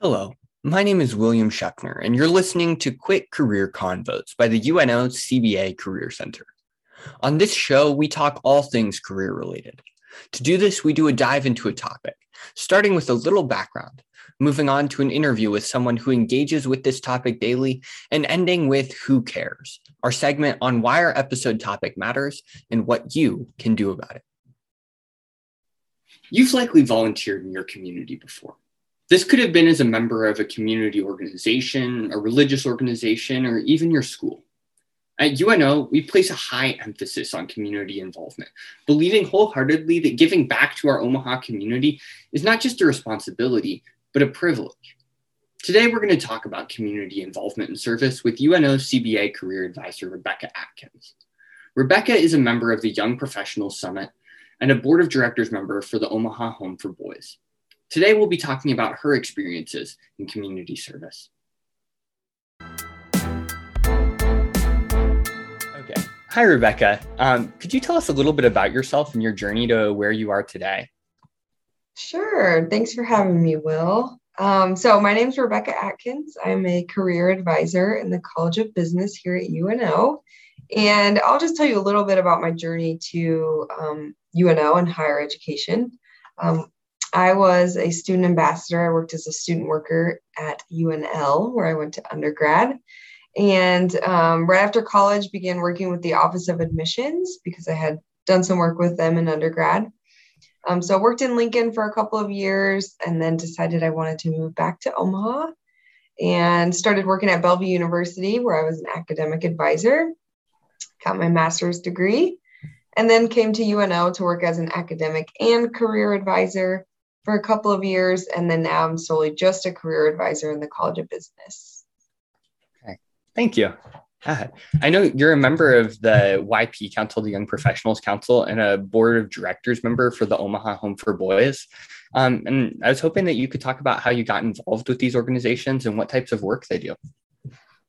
Hello, my name is William Schechner, and you're listening to Quick Career Convos by the UNO CBA Career Center. On this show, we talk all things career related. To do this, we do a dive into a topic, starting with a little background, moving on to an interview with someone who engages with this topic daily, and ending with Who Cares, our segment on why our episode topic matters and what you can do about it. You've likely volunteered in your community before. This could have been as a member of a community organization, a religious organization, or even your school. At UNO, we place a high emphasis on community involvement, believing wholeheartedly that giving back to our Omaha community is not just a responsibility, but a privilege. Today, we're going to talk about community involvement and service with UNO CBA career advisor Rebecca Atkins. Rebecca is a member of the Young Professionals Summit and a board of directors member for the Omaha Home for Boys. Today, we'll be talking about her experiences in community service. Okay. Hi, Rebecca. Um, could you tell us a little bit about yourself and your journey to where you are today? Sure. Thanks for having me, Will. Um, so, my name is Rebecca Atkins. I'm a career advisor in the College of Business here at UNO. And I'll just tell you a little bit about my journey to um, UNO and higher education. Um, I was a student ambassador. I worked as a student worker at UNL, where I went to undergrad. And um, right after college, began working with the Office of Admissions because I had done some work with them in undergrad. Um, so I worked in Lincoln for a couple of years and then decided I wanted to move back to Omaha and started working at Bellevue University, where I was an academic advisor, got my master's degree, and then came to UNO to work as an academic and career advisor for a couple of years, and then now I'm solely just a career advisor in the College of Business. Okay, thank you. Uh, I know you're a member of the YP Council, the Young Professionals Council, and a board of directors member for the Omaha Home for Boys. Um, and I was hoping that you could talk about how you got involved with these organizations and what types of work they do.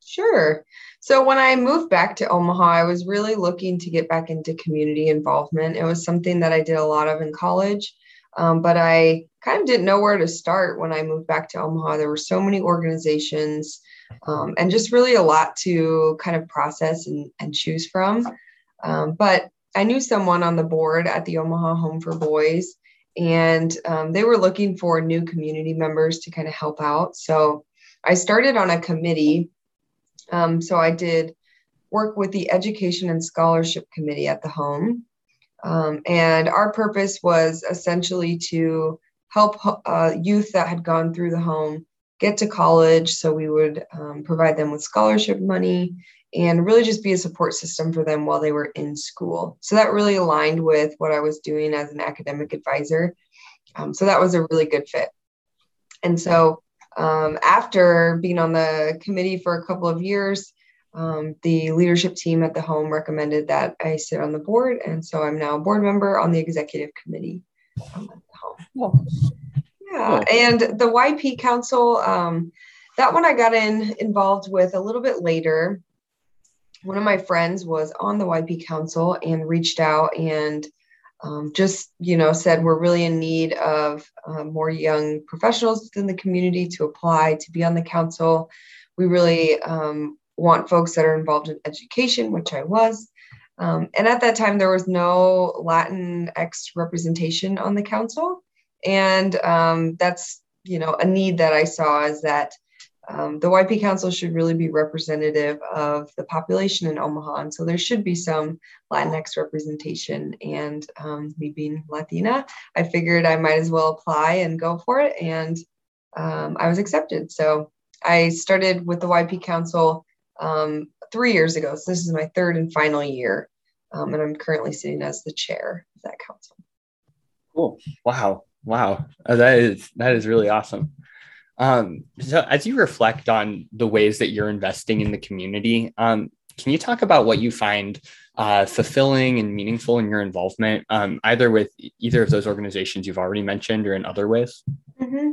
Sure. So when I moved back to Omaha, I was really looking to get back into community involvement. It was something that I did a lot of in college. Um, but I kind of didn't know where to start when I moved back to Omaha. There were so many organizations um, and just really a lot to kind of process and, and choose from. Um, but I knew someone on the board at the Omaha Home for Boys, and um, they were looking for new community members to kind of help out. So I started on a committee. Um, so I did work with the Education and Scholarship Committee at the home. Um, and our purpose was essentially to help uh, youth that had gone through the home get to college. So we would um, provide them with scholarship money and really just be a support system for them while they were in school. So that really aligned with what I was doing as an academic advisor. Um, so that was a really good fit. And so um, after being on the committee for a couple of years, um, the leadership team at the home recommended that I sit on the board, and so I'm now a board member on the executive committee at the home. Cool. Yeah, cool. and the YP Council, um, that one I got in involved with a little bit later. One of my friends was on the YP Council and reached out and um, just you know said we're really in need of uh, more young professionals within the community to apply to be on the council. We really um, want folks that are involved in education, which I was. Um, and at that time, there was no Latinx representation on the council. And um, that's, you know, a need that I saw is that um, the YP Council should really be representative of the population in Omaha. And so there should be some Latinx representation. And um, me being Latina, I figured I might as well apply and go for it. And um, I was accepted. So I started with the YP Council um, three years ago. So this is my third and final year. Um, and I'm currently sitting as the chair of that council. Cool. Wow. Wow. Uh, that is that is really awesome. Um, so as you reflect on the ways that you're investing in the community, um, can you talk about what you find uh, fulfilling and meaningful in your involvement, um, either with either of those organizations you've already mentioned or in other ways? Mm-hmm.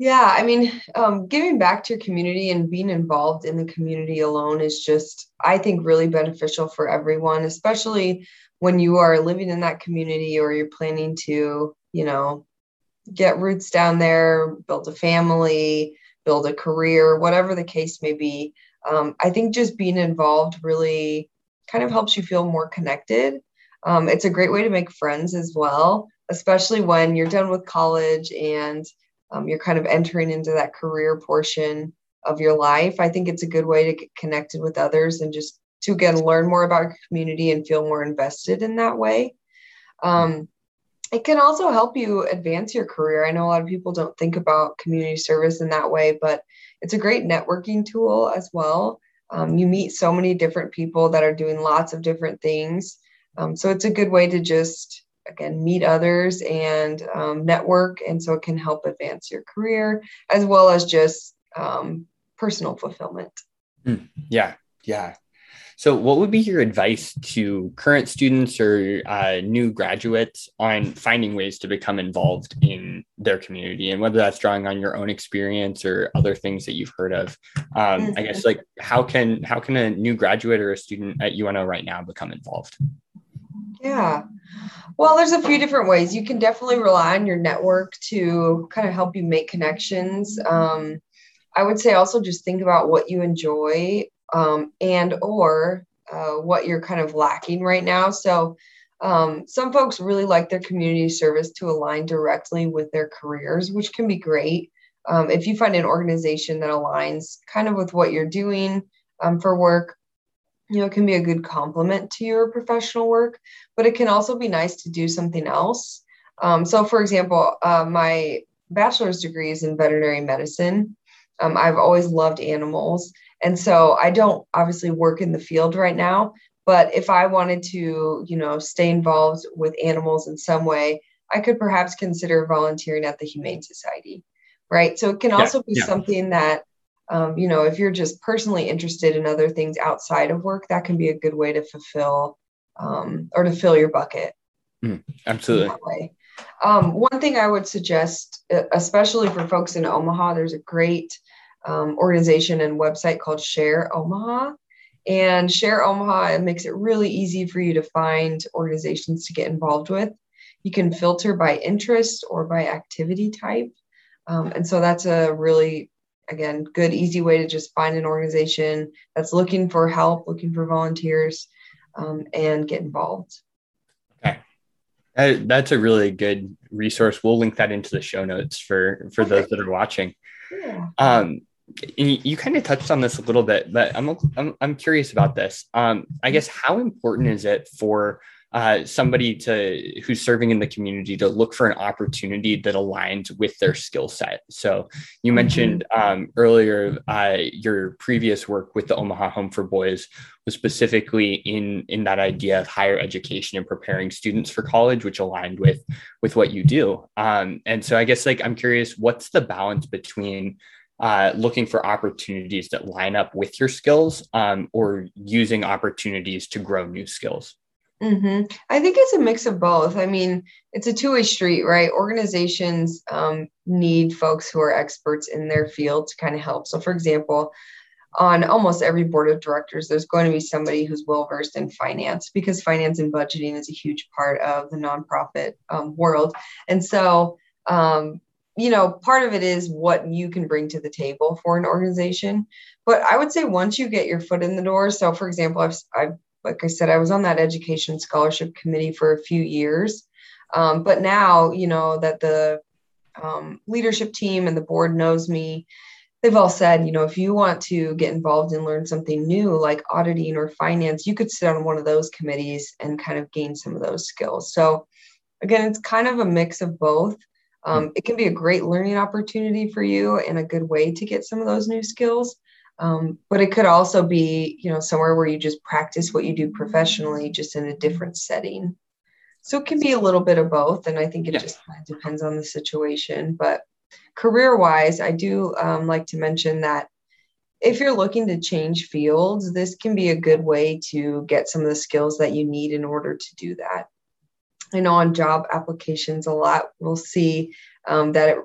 Yeah, I mean, um, giving back to your community and being involved in the community alone is just, I think, really beneficial for everyone, especially when you are living in that community or you're planning to, you know, get roots down there, build a family, build a career, whatever the case may be. Um, I think just being involved really kind of helps you feel more connected. Um, it's a great way to make friends as well, especially when you're done with college and um, you're kind of entering into that career portion of your life. I think it's a good way to get connected with others and just to again learn more about your community and feel more invested in that way. Um, it can also help you advance your career. I know a lot of people don't think about community service in that way, but it's a great networking tool as well. Um, you meet so many different people that are doing lots of different things. Um, so it's a good way to just, again, meet others and um, network. And so it can help advance your career as well as just um, personal fulfillment. Mm, yeah. Yeah. So, what would be your advice to current students or uh, new graduates on finding ways to become involved in their community, and whether that's drawing on your own experience or other things that you've heard of? Um, I guess, like, how can how can a new graduate or a student at UNO right now become involved? Yeah. Well, there's a few different ways. You can definitely rely on your network to kind of help you make connections. Um, I would say also just think about what you enjoy um, and or uh, what you're kind of lacking right now. So um, some folks really like their community service to align directly with their careers, which can be great. Um, if you find an organization that aligns kind of with what you're doing um, for work, you know, it can be a good complement to your professional work, but it can also be nice to do something else. Um, so, for example, uh, my bachelor's degree is in veterinary medicine. Um, I've always loved animals. And so I don't obviously work in the field right now, but if I wanted to, you know, stay involved with animals in some way, I could perhaps consider volunteering at the Humane Society, right? So it can also yeah, be yeah. something that, um, you know, if you're just personally interested in other things outside of work, that can be a good way to fulfill um, or to fill your bucket. Mm, absolutely. Um, one thing I would suggest, especially for folks in Omaha, there's a great um, organization and website called Share Omaha. And Share Omaha it makes it really easy for you to find organizations to get involved with. You can filter by interest or by activity type. Um, and so that's a really, again, good, easy way to just find an organization that's looking for help, looking for volunteers, um, and get involved. Okay. that's a really good resource. We'll link that into the show notes for for okay. those that are watching. Yeah. Um, you, you kind of touched on this a little bit, but I'm, I'm, I'm curious about this. Um, I guess how important is it for uh, somebody to who's serving in the community to look for an opportunity that aligns with their skill set. So you mm-hmm. mentioned um, earlier uh, your previous work with the Omaha Home for Boys was specifically in in that idea of higher education and preparing students for college, which aligned with with what you do. Um, and so I guess like I'm curious, what's the balance between uh, looking for opportunities that line up with your skills um, or using opportunities to grow new skills? Mm-hmm. I think it's a mix of both. I mean, it's a two way street, right? Organizations um, need folks who are experts in their field to kind of help. So, for example, on almost every board of directors, there's going to be somebody who's well versed in finance because finance and budgeting is a huge part of the nonprofit um, world. And so, um, you know, part of it is what you can bring to the table for an organization. But I would say once you get your foot in the door, so for example, I've, I've like I said, I was on that education scholarship committee for a few years. Um, but now, you know, that the um, leadership team and the board knows me, they've all said, you know, if you want to get involved and learn something new like auditing or finance, you could sit on one of those committees and kind of gain some of those skills. So, again, it's kind of a mix of both. Um, it can be a great learning opportunity for you and a good way to get some of those new skills. Um, but it could also be, you know, somewhere where you just practice what you do professionally, just in a different setting. So it can be a little bit of both, and I think it yeah. just depends on the situation. But career-wise, I do um, like to mention that if you're looking to change fields, this can be a good way to get some of the skills that you need in order to do that. I know on job applications a lot, we'll see um, that it,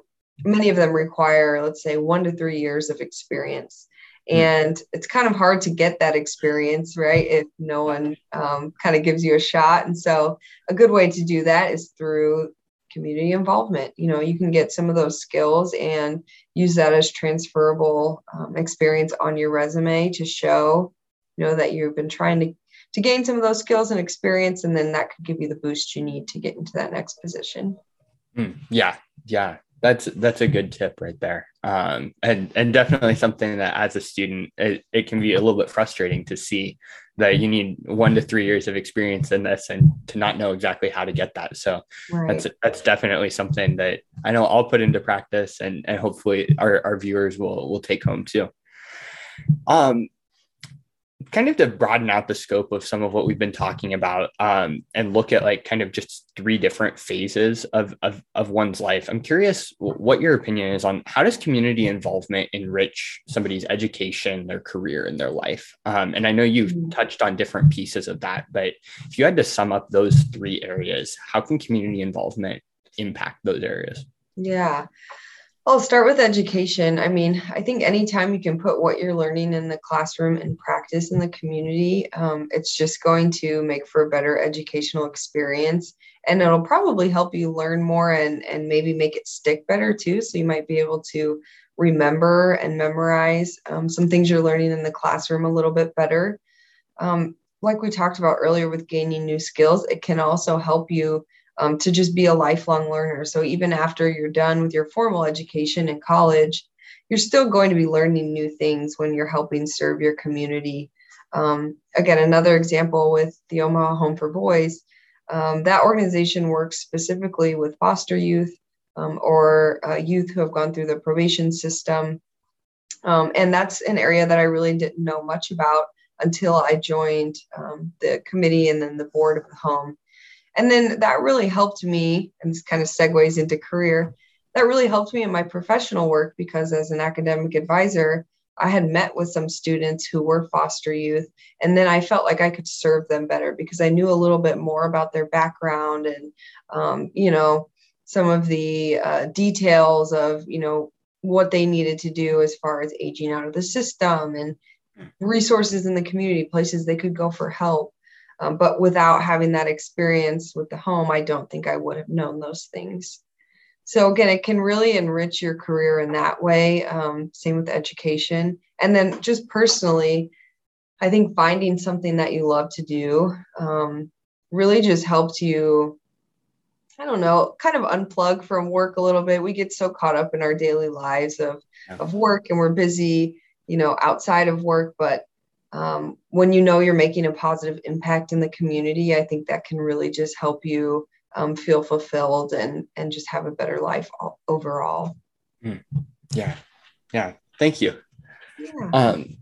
many of them require, let's say, one to three years of experience. Hmm. And it's kind of hard to get that experience, right? If no one um, kind of gives you a shot. And so, a good way to do that is through community involvement. You know, you can get some of those skills and use that as transferable um, experience on your resume to show, you know, that you've been trying to to gain some of those skills and experience, and then that could give you the boost you need to get into that next position. Mm, yeah, yeah, that's that's a good tip right there. Um, and and definitely something that as a student it, it can be a little bit frustrating to see that you need one to three years of experience in this and to not know exactly how to get that. So right. that's that's definitely something that i know i'll put into practice and and hopefully our, our viewers will will take home too. Um kind of to broaden out the scope of some of what we've been talking about um, and look at like kind of just three different phases of, of, of one's life. I'm curious what your opinion is on how does community involvement enrich somebody's education their career and their life? Um, and i know you've mm-hmm. touched on different pieces of that but if you had to sum up those three areas how can community involvement impact those areas? Yeah I'll start with education. I mean, I think anytime you can put what you're learning in the classroom and practice in the community, um, it's just going to make for a better educational experience. And it'll probably help you learn more and, and maybe make it stick better too. So you might be able to remember and memorize um, some things you're learning in the classroom a little bit better. Um, like we talked about earlier with gaining new skills, it can also help you um, to just be a lifelong learner. So even after you're done with your formal education in college, you're still going to be learning new things when you're helping serve your community. Um, again, another example with the Omaha Home for Boys, um, that organization works specifically with foster youth um, or uh, youth who have gone through the probation system. Um, and that's an area that I really didn't know much about until I joined um, the committee and then the board of the home. And then that really helped me, and this kind of segues into career, that really helped me in my professional work because as an academic advisor, I had met with some students who were foster youth, and then I felt like I could serve them better because I knew a little bit more about their background and, um, you know, some of the uh, details of, you know, what they needed to do as far as aging out of the system and hmm. resources in the community, places they could go for help. Um, but without having that experience with the home, I don't think I would have known those things. So again, it can really enrich your career in that way. Um, same with education. And then just personally, I think finding something that you love to do um, really just helps you, I don't know, kind of unplug from work a little bit. We get so caught up in our daily lives of, yeah. of work and we're busy, you know, outside of work, but um, when you know you're making a positive impact in the community, I think that can really just help you um, feel fulfilled and and just have a better life all, overall. Mm. Yeah, yeah. Thank you. Yeah. Um,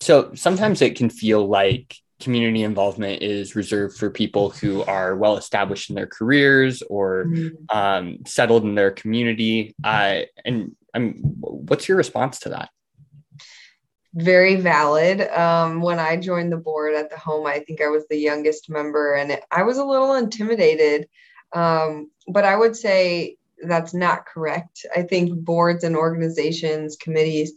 so sometimes it can feel like community involvement is reserved for people who are well established in their careers or mm. um, settled in their community. Uh, and I'm, what's your response to that? Very valid. Um, when I joined the board at the home, I think I was the youngest member and it, I was a little intimidated. Um, but I would say that's not correct. I think boards and organizations, committees,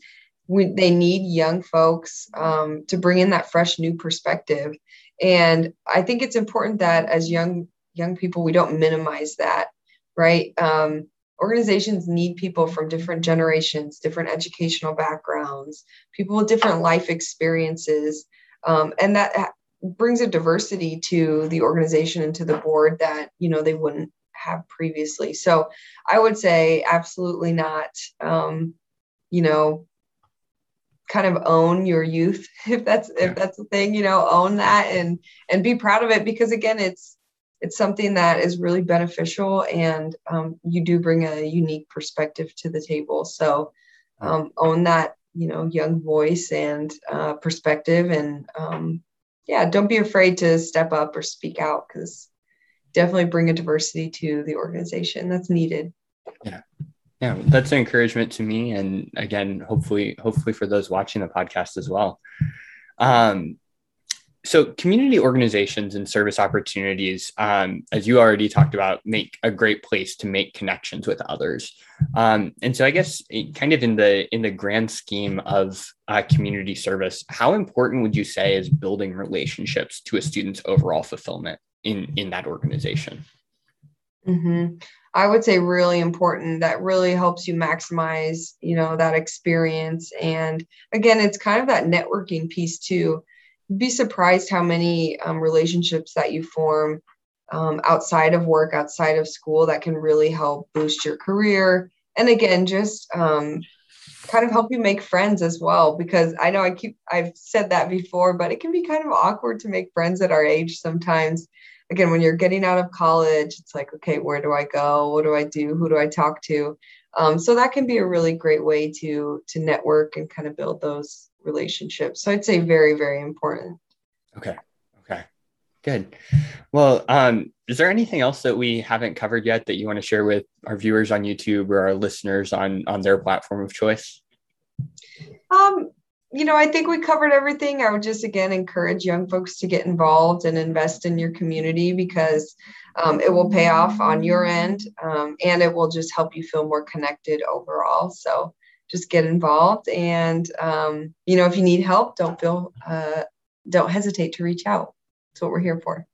we, they need young folks um, to bring in that fresh new perspective. And I think it's important that as young young people, we don't minimize that, right? Um, organizations need people from different generations, different educational backgrounds, people with different life experiences. Um, and that brings a diversity to the organization and to the board that, you know, they wouldn't have previously. So I would say absolutely not, um, you know, kind of own your youth if that's if that's the thing you know own that and and be proud of it because again it's it's something that is really beneficial and um, you do bring a unique perspective to the table. So um, own that you know young voice and uh, perspective and um, yeah don't be afraid to step up or speak out because definitely bring a diversity to the organization that's needed. Yeah. Yeah that's an encouragement to me and again hopefully hopefully for those watching the podcast as well. Um, so community organizations and service opportunities um, as you already talked about make a great place to make connections with others um, and so i guess kind of in the in the grand scheme of uh, community service how important would you say is building relationships to a student's overall fulfillment in in that organization Mm-hmm. I would say really important. That really helps you maximize, you know, that experience. And again, it's kind of that networking piece too. Be surprised how many um, relationships that you form um, outside of work, outside of school, that can really help boost your career. And again, just um, kind of help you make friends as well. Because I know I keep I've said that before, but it can be kind of awkward to make friends at our age sometimes again, when you're getting out of college, it's like, okay, where do I go? What do I do? Who do I talk to? Um, so that can be a really great way to to network and kind of build those relationships. So I'd say very, very important. Okay. Okay. Good. Well, um, is there anything else that we haven't covered yet that you want to share with our viewers on YouTube or our listeners on on their platform of choice? Um, you know, I think we covered everything. I would just again encourage young folks to get involved and invest in your community because um, it will pay off on your end um, and it will just help you feel more connected overall. So just get involved and um, you know if you need help, don't feel uh, don't hesitate to reach out. That's what we're here for.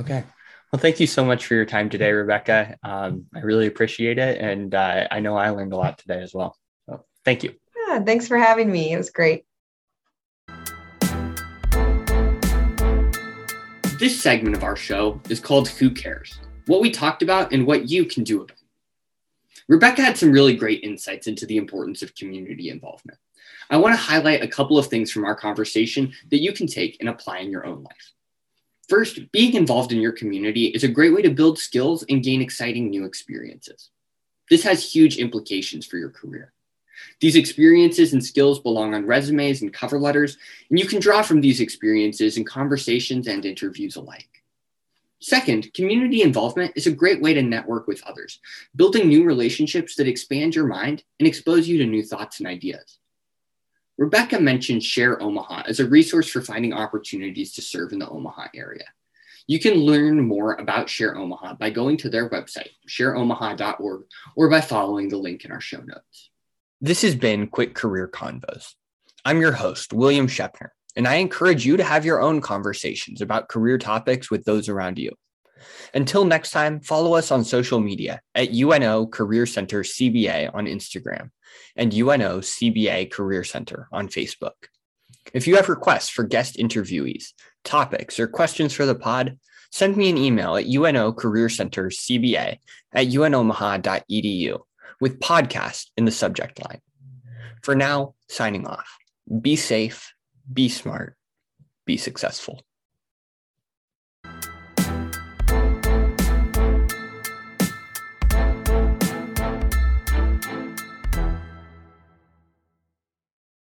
Okay. Well, thank you so much for your time today, Rebecca. Um, I really appreciate it, and uh, I know I learned a lot today as well. So thank you. Yeah, thanks for having me. It was great. This segment of our show is called Who Cares? What we talked about and what you can do about it. Rebecca had some really great insights into the importance of community involvement. I want to highlight a couple of things from our conversation that you can take and apply in your own life. First, being involved in your community is a great way to build skills and gain exciting new experiences. This has huge implications for your career. These experiences and skills belong on resumes and cover letters, and you can draw from these experiences in conversations and interviews alike. Second, community involvement is a great way to network with others, building new relationships that expand your mind and expose you to new thoughts and ideas. Rebecca mentioned Share Omaha as a resource for finding opportunities to serve in the Omaha area. You can learn more about Share Omaha by going to their website, shareomaha.org, or by following the link in our show notes. This has been Quick Career Convos. I'm your host, William Shepner, and I encourage you to have your own conversations about career topics with those around you. Until next time, follow us on social media at UNO Career Center CBA on Instagram and UNO CBA Career Center on Facebook. If you have requests for guest interviewees, topics, or questions for the pod, send me an email at UNO Career Center CBA at unomaha.edu with podcast in the subject line. For now, signing off. Be safe, be smart, be successful.